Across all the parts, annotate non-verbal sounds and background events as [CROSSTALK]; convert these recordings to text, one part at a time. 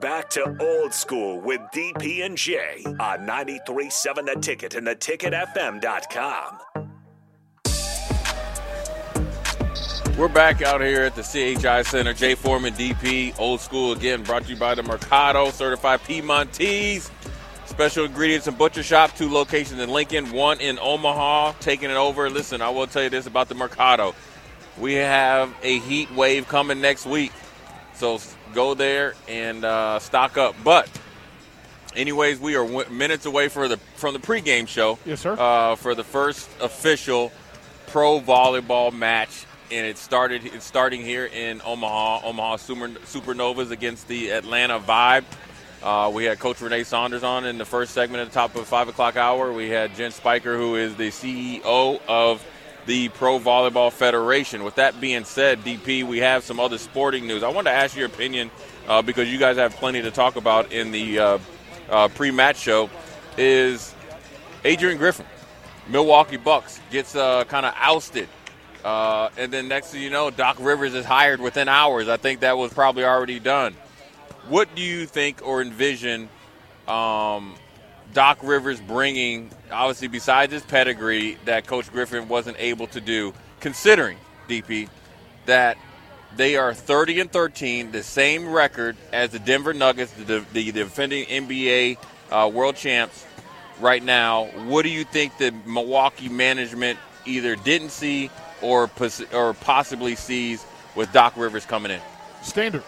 Back to old school with DP and J on 93.7 The Ticket and theticketfm.com. We're back out here at the CHI Center. Jay Foreman, DP, old school again, brought to you by the Mercado, certified Piedmontese. Special ingredients and butcher shop, two locations in Lincoln, one in Omaha, taking it over. Listen, I will tell you this about the Mercado. We have a heat wave coming next week. So go there and uh, stock up. But, anyways, we are w- minutes away for the from the pregame show. Yes, sir. Uh, for the first official pro volleyball match, and it started. It's starting here in Omaha. Omaha Super, Supernovas against the Atlanta Vibe. Uh, we had Coach Renee Saunders on in the first segment at the top of five o'clock hour. We had Jen Spicer, who is the CEO of the Pro Volleyball Federation. With that being said, DP, we have some other sporting news. I wanted to ask your opinion uh, because you guys have plenty to talk about in the uh, uh, pre-match show. Is Adrian Griffin, Milwaukee Bucks, gets uh, kind of ousted, uh, and then next thing you know, Doc Rivers is hired within hours. I think that was probably already done. What do you think or envision um, Doc Rivers bringing, obviously, besides his pedigree that Coach Griffin wasn't able to do, considering, DP, that they are 30 and 13, the same record as the Denver Nuggets, the, the defending NBA uh, world champs right now. What do you think the Milwaukee management either didn't see or, pos- or possibly sees with Doc Rivers coming in? Standard.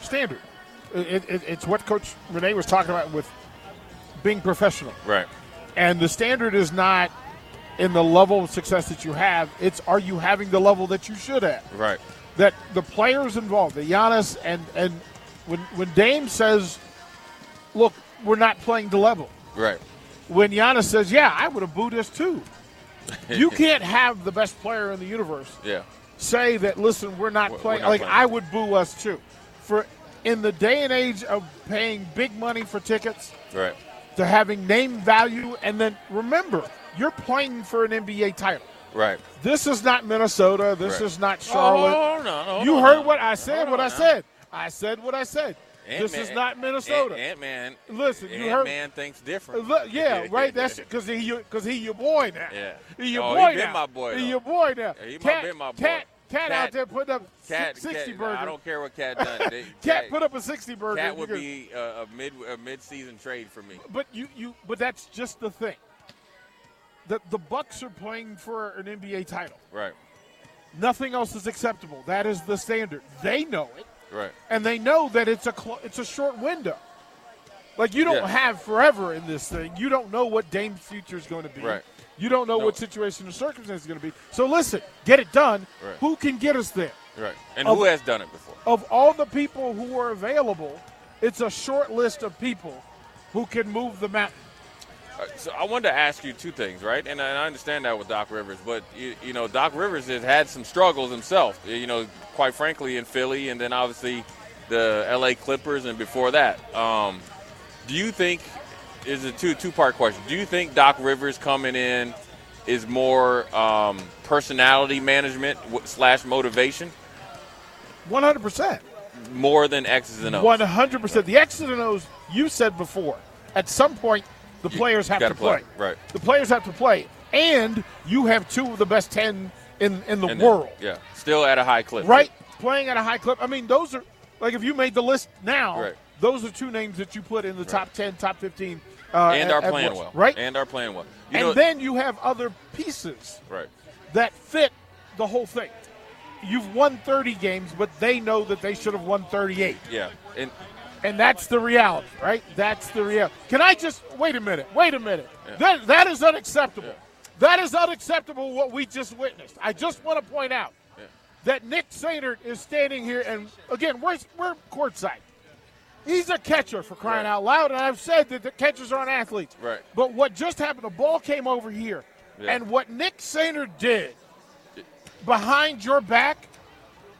Standard. It, it, it's what Coach Renee was talking about with being professional. Right. And the standard is not in the level of success that you have. It's are you having the level that you should have? Right. That the players involved, the Giannis and and when when Dame says, "Look, we're not playing the level." Right. When Giannis says, "Yeah, I would have booed us too." you [LAUGHS] can't have the best player in the universe Yeah. say that. Listen, we're not We're- playing. we're not like playing. I would boo us too. For in the day and age of paying big money for tickets, Right. To having name value, and then remember, you're playing for an NBA title. Right. This is not Minnesota. This Right. is not oh, Charlotte. Oh, no, no, you no, heard no. what I said. Hold What on I now. said. I said what I said. this Ant-Man- is not Minnesota. Ant Man. Listen, you Ant heard- Man thinks different. Look, yeah, [LAUGHS] right. That's because he your- because he your boy now. Yeah. he your Oh, boy he been now. my boy, He your boy now. Yeah, he might cat, been my boy. Cat, cat, Cat- out there putting up Cat, si- sixty cat, burger. I don't care what Cat done. [LAUGHS] They- cat put up a sixty burger. Cat would be a, a mid a mid season trade for me. But you, you, but that's just the thing. The the Bucks are playing for an NBA title. Right. Nothing else is acceptable. That is the standard. They know it, Right. and they know that it's a cl- it's a short window. Like you don't Yeah. have forever in this thing. You don't know what Dame's future is going to be. Right. You don't know No. what situation or circumstance is going to be. So listen, get it done. Right. Who can get us there? Right. And Of- who has done it before? Of all the people who are available, it's a short list of people who can move the mountain. Uh, So I wanted to ask you two things, right? And I and I understand that with Doc Rivers, but you, you know, Doc Rivers has had some struggles himself. You know, quite frankly, in Philly, and then obviously the L.A. Clippers, and before that. Um, do you think is a two two part question? Do you think Doc Rivers coming in is more um, personality management slash motivation One hundred percent. more than X's and O's? One hundred percent. The X's and O's you said before. At some point, the players have gotta to play. play, right. The players have to play, and you have two of the best ten in in the And then- world, yeah, still at a high clip, right? Playing at a high clip. I mean, those are like if you made the list now, Right. those are two names that you put in the top ten, top fifteen, uh, and are playing well, right? And are playing well. You and know- then you have other pieces right. that fit the whole thing. You've won 30 games, but they know that they should have won 38. Yeah, and And that's the reality, right? That's the reality. Can I just wait a minute? Wait a minute. Yeah. That that is unacceptable. Yeah. That is unacceptable what we just witnessed. I just want to point out Yeah. that Nick Sainert is standing here and again, we're we're courtside. He's a catcher for crying Right. out loud, and I've said that the catchers aren't athletes. Right. But what just happened, the ball came over here, Yeah. and what Nick Sainer did behind your back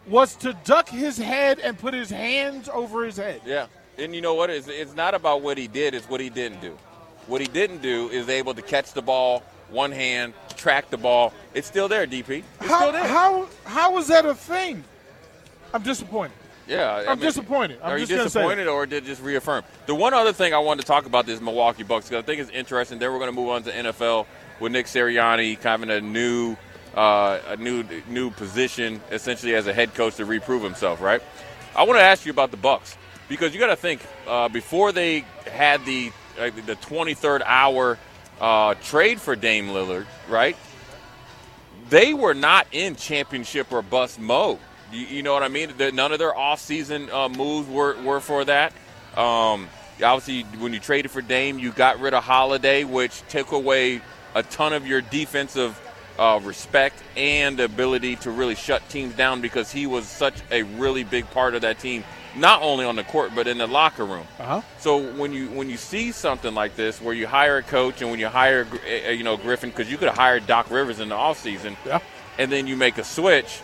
was to duck his head and put his hands over his head. Yeah, and you know what? It's, it's not about what he did; it's what he didn't do. What he didn't do is able to catch the ball, one hand, track the ball. It's still there, DP. It's How, still there. how how is that a thing? I'm disappointed. Yeah, I I'm disappointed. I'm are just you disappointed, or did it just reaffirm? The one other thing I wanted to talk about is Milwaukee Bucks because I think it's interesting. Then we're going to move on to NFL with Nick Sirianni, kind of in a new, uh, a new, new position, essentially as a head coach to reprove himself. Right. I want to ask you about the Bucks because you got to think uh, before they had the uh, the 23rd hour uh, trade for Dame Lillard, right? they were not in championship or bust mode. You, you know what I mean? The- none of their offseason uh, moves were, were for that. Um, obviously, when you traded for Dame, you got rid of Holiday, which took away a ton of your defensive uh, respect and ability to really shut teams down because he was such a really big part of that team, not only on the court but in the locker room. Uh-huh. So when you when you see something like this, where you hire a coach and when you hire uh, you know Griffin, because you could have hired Doc Rivers in the offseason, Yeah. and then you make a switch.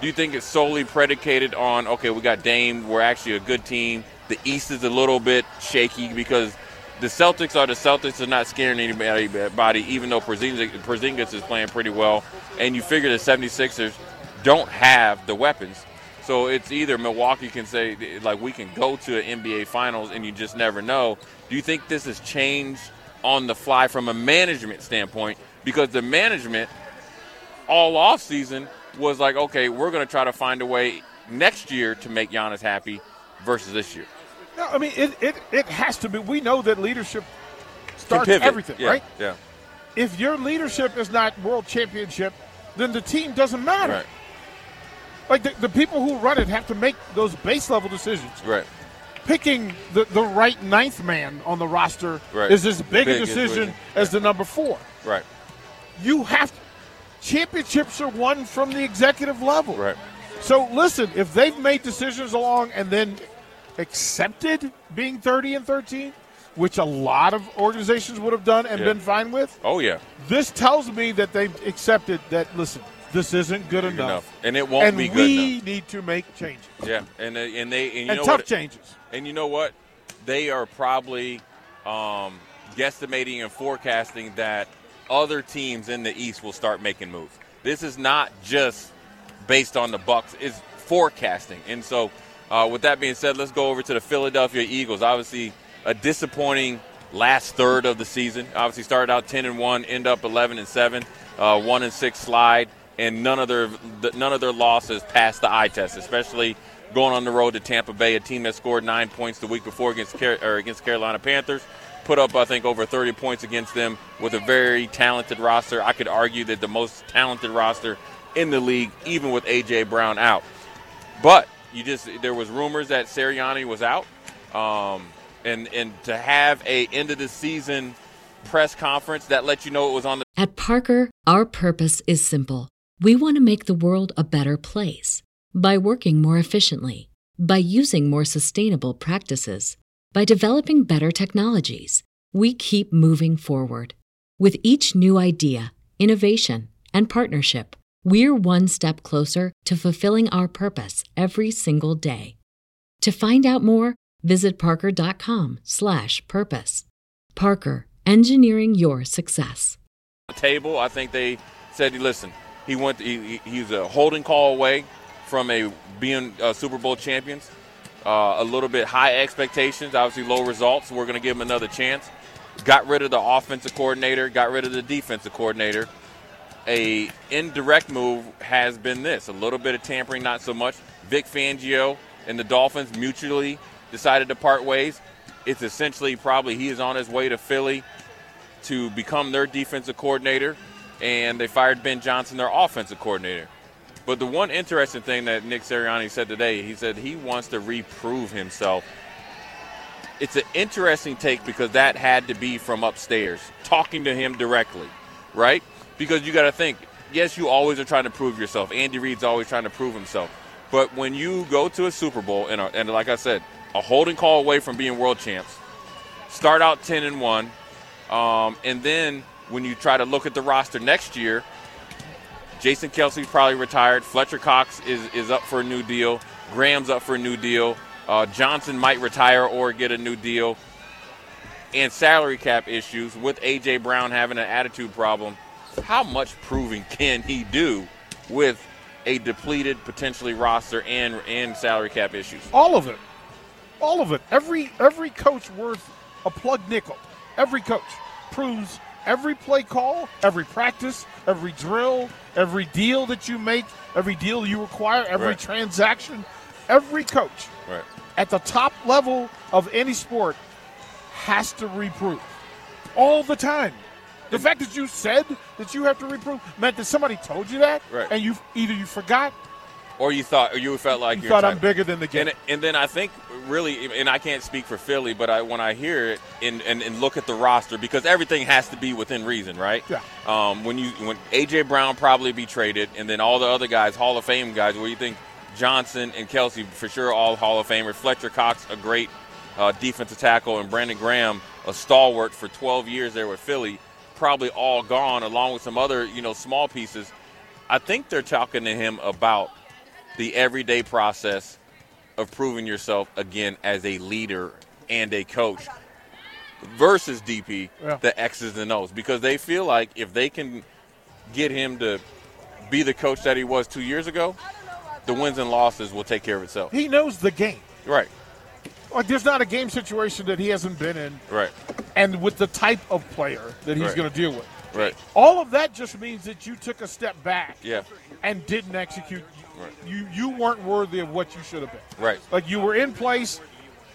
Do you think it's solely predicated on okay, we got Dame, we're actually a good team. The East is a little bit shaky because the Celtics are the Celtics. They're not scaring anybody, even though Porzingis is playing pretty well. And you figure the 76ers don't have the weapons. So it's either Milwaukee can say, like, we can go to an NBA Finals and you just never know. Do you think this has changed on the fly from a management standpoint? Because the management all off season was like, okay, we're going to try to find a way next year to make Giannis happy versus this year. No, I mean it, it, it has to be. We know that leadership starts everything, yeah, right? Yeah. If your leadership is not world championship, then the team doesn't matter. Right. Like the, the people who run it have to make those base level decisions. Right. Picking the, the right ninth man on the roster Right. is as big, Big a decision winning. as the number four. Right. You have to, championships are won from the executive level. Right. So listen, if they've made decisions along and then accepted being 30 and 13, which a lot of organizations would have done and Yeah. been fine with, Oh yeah. this tells me that they've accepted that listen, this isn't good enough. Enough. And it won't and be good we need to make changes. Yeah. And they, and they and you and know tough what? changes. And you know what? They are probably um, guesstimating and forecasting that other teams in the East will start making moves. This is not just based on the Bucks; it's forecasting. And so, uh, with that being said, let's go over to the Philadelphia Eagles. Obviously, a disappointing last third of the season. Obviously, started out 10 and one, end up 11 and seven, uh, one and six slide, and none of their none of their losses passed the eye test, especially going on the road to Tampa Bay, a team that scored nine points the week before against Car- against Carolina Panthers. Put up, I think, over 30 points against them with a very talented roster. I could argue that the most talented roster in the league, even with AJ Brown out. But you just there was rumors that Sirianni was out, um, and and to have a end of the season press conference that let you know it was on the At Parker, our purpose is simple. We want to make the world a better place by working more efficiently, by using more sustainable practices, by developing better technologies. We keep moving forward. With each new idea, innovation, and partnership, we're one step closer to fulfilling our purpose every single day. To find out more, visit parker.com/purpose. Parker, engineering your success. table. I think they said, "Listen, he went. He, he- he's a holding call away from a being uh, Super Bowl champions. Uh, a little bit high expectations, obviously low results. We're going to give him another chance. Got rid of the offensive coordinator. Got rid of the defensive coordinator. A indirect move has been this: a little bit of tampering, not so much. Vic Fangio and the Dolphins mutually decided to part ways. It's essentially probably he is on his way to Philly to become their defensive coordinator, and they fired Ben Johnson, their offensive coordinator. But the one interesting thing that Nick Sirianni said today, he said he wants to reprove himself. It's an interesting take because that had to be from upstairs, talking to him directly, right? Because you got to think, yes, you always are trying to prove yourself. Andy Reid's always trying to prove himself. But when you go to a Super Bowl, and, and like I said, a holding call away from being world champs. Start out 10 and 1. Um, and then when you try to look at the roster next year, Jason Kelce's probably retired. Fletcher Cox is, is up for a new deal. Graham's up for a new deal. Uh, Johnson might retire or get a new deal. And salary cap issues with A.J. Brown having an attitude problem. How much proving [LAUGHS] can he do with a depleted potentially roster and and salary cap issues? All of it. All of it. Every every coach worth a plug nickel. Every coach proves every play call, every practice, every drill, every deal that you make, every deal you require, every Right. transaction, every coach. At the top level of any sport has to reprove all the time. The fact that you said that you have to reprove meant that somebody told you that, Right. and you either you forgot, Or you thought, or you felt like you you're thought I'm bigger than the game. And, and then I think really, and I can't speak for Philly, but I, when I hear it and, and, and look at the roster, because everything has to be within reason, right? Yeah. Um, when you when AJ Brown probably be traded, and then all the other guys, Hall of Fame guys, where you think Johnson and Kelce for sure all Hall of Famers, Fletcher Cox a great uh, defensive tackle, and Brandon Graham a stalwart for 12 years there with Philly, probably all gone, along with some other you know small pieces. I think they're talking to him about the everyday process of proving yourself again as a leader and a coach versus DP, Yeah. the X's and O's, because they feel like if they can get him to be the coach that he was two years ago, the wins and losses will take care of itself. he knows the game. Right, Like there's not a game situation that he hasn't been in, right, and with the type of player that he's Right. going to deal with. right. All of that just means that you took a step back Yeah, and didn't execute. Right. You you weren't worthy of what you should have been. right, Like you were in place.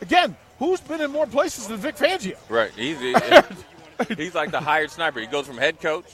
Again, who's been in more places than Vic Fangio? right. He's [LAUGHS] he's like the hired sniper. He goes from head coach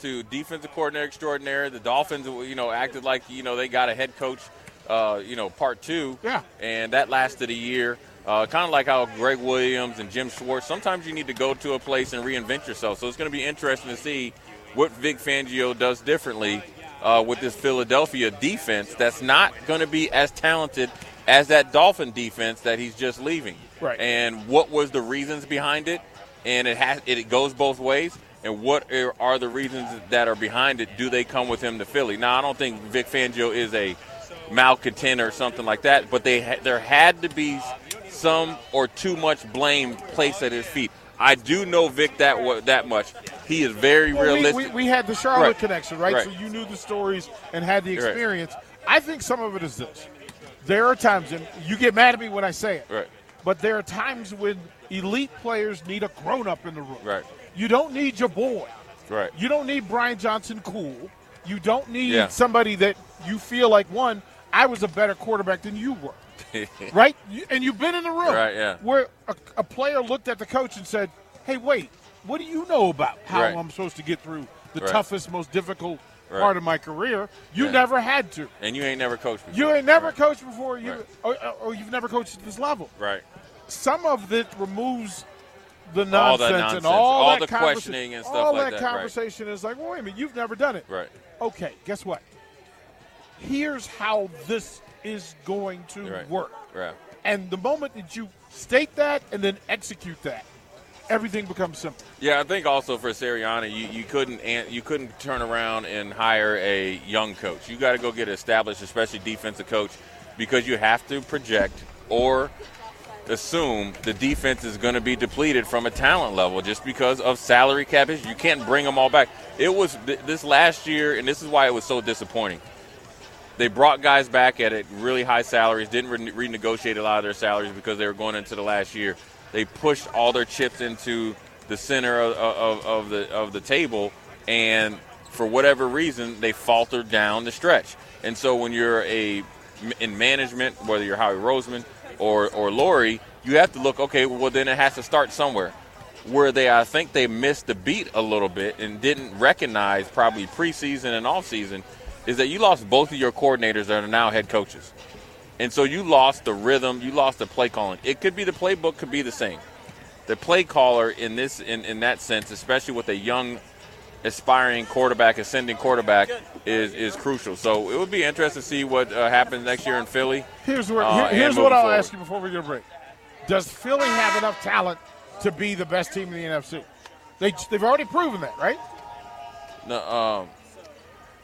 to defensive coordinator extraordinaire. The Dolphins, you know, acted like you know they got a head coach, uh, you know, part two. Yeah. and that lasted a year. Uh, kind of like how Gregg Williams and Jim Schwartz. Sometimes you need to go to a place and reinvent yourself. So it's going to be interesting to see what Vic Fangio does differently uh, with this Philadelphia defense. That's not going to be as talented as that Dolphin defense that he's just leaving. Right. And what was the reasons behind it? And it has it goes both ways. And what are- are the reasons that are behind it? Do they come with him to Philly? Now, I don't think Vic Fangio is a malcontent or something like that, but they ha- there had to be some or too much blame placed at his feet. I do know Vic that that much. He is very Well, realistic. we, we had the Charlotte Right. connection, right? Right. So you knew the stories and had the Right. experience. I think some of it is this. There are times, and you get mad at me when I say it, Right. but there are times when elite players need a grown up in the room. Right. You don't need your boy. right. You don't need Brian Johnson cool. You don't need Yeah. somebody that you feel like one. I was a better quarterback than you were, [LAUGHS] right? And you've been in the room, Right, yeah. where a, a player looked at the coach and said, "Hey, wait, what do you know about how Right. I'm supposed to get through the Right. toughest, most difficult Right. part of my career? You Yeah. never had to. And you ain't never coached before. You ain't never Right. coached before. You Right. or, or you've never coached at this level. Right. Some of it removes the nonsense, All the and all, all that the questioning and stuff all like that that, right. conversation is like, well, wait a minute, you've never done it. Right. Okay, guess what? Here's how this is going to Right. work. Right. And the moment that you state that and then execute that, everything becomes simple. Yeah, I think also for Sirianni, you, you couldn't you couldn't turn around and hire a young coach. You got to go get established, especially defensive coach, because you have to project or assume the defense is going to be depleted from a talent level just because of salary cap issues. You can't bring them all back. It was th- this last year, and this is why it was so disappointing. They brought guys back at it really high salaries, didn't re- renegotiate a lot of their salaries because they were going into the last year. They pushed all their chips into the center of, of, of the of the table, and for whatever reason, they faltered down the stretch. And so when you're a in management, whether you're Howie Roseman or or Lurie, you have to look. Okay, well then it has to start somewhere. Where they, I think they missed the beat a little bit and didn't recognize probably preseason and off season, is that you lost both of your coordinators that are now head coaches. And so you lost the rhythm, you lost the play calling. It could be the playbook could be the same. The play caller in this in, in that sense, especially with a young aspiring quarterback, ascending quarterback, is is crucial. So it would be interesting to see what uh, happens next year in Philly. Here's where Uh, here- here's what I'll forward. ask you before we go to break. Does Philly have enough talent to be the best team in the NFC? They, they've already proven that, right? No, um,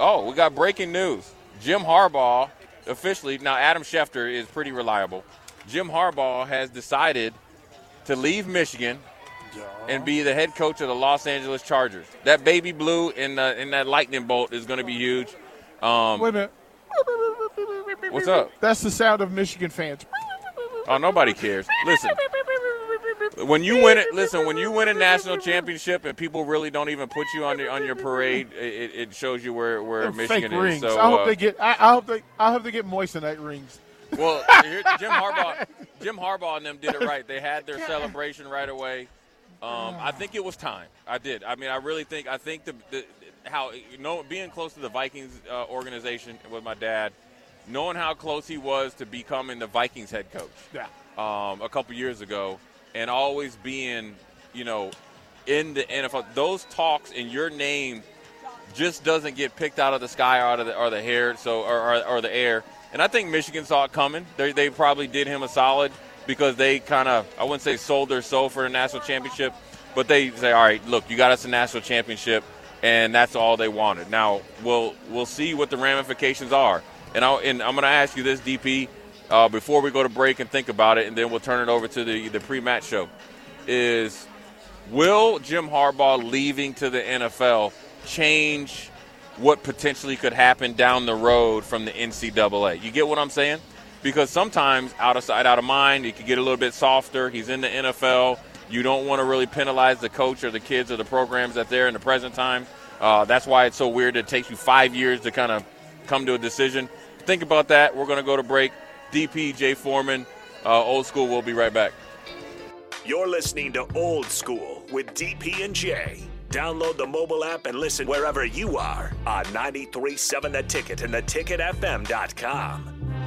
oh, we got breaking news. Jim Harbaugh officially now Adam Schefter is pretty reliable. Jim Harbaugh has decided to leave Michigan and be the head coach of the Los Angeles Chargers. That baby blue in the, in that lightning bolt is going to be huge. Um, Wait a minute. What's up? That's the sound of Michigan fans. Oh, nobody cares. Listen, when you win it, listen. When you win a national championship and people really don't even put you on your on your parade, it, it shows you where where They're Michigan fake rings. is. So I hope uh, they get. I, I hope they. I hope they get moissanite rings. Well, here, Jim Harbaugh, Jim Harbaugh and them did it right. They had their celebration right away. Um, I think it was time. I did. I mean, I really think. I think the, the how you know being close to the Vikings uh, organization with my dad, knowing how close he was to becoming the Vikings head coach. Yeah. Um, a couple years ago, and always being, you know, in the NFL. Those talks in your name just doesn't get picked out of the sky or out of the, or the hair, so or, or, or the air. And I think Michigan saw it coming. They, they probably did him a solid because they kind of I wouldn't say sold their soul for a national championship, but they say, all right, look, you got us a national championship, and that's all they wanted. Now we'll we'll see what the ramifications are. And, I, and I'm going to ask you this, DP, uh, before we go to break and think about it, and then we'll turn it over to the the pre-match show. Is will Jim Harbaugh leaving to the NFL change what potentially could happen down the road from the NCAA? You get what I'm saying? Because sometimes out of sight, out of mind, it could get a little bit softer. He's in the NFL. You don't want to really penalize the coach or the kids or the programs that they're in the present time. Uh, that's why it's so weird. It takes you five years to kind of come to a decision. Think about that. We're going to go to break. DP, Jay Foreman, uh, old school. We'll be right back. You're listening to Old School with DP and J. Download the mobile app and listen wherever you are on 937 The Ticket and theticketfm.com.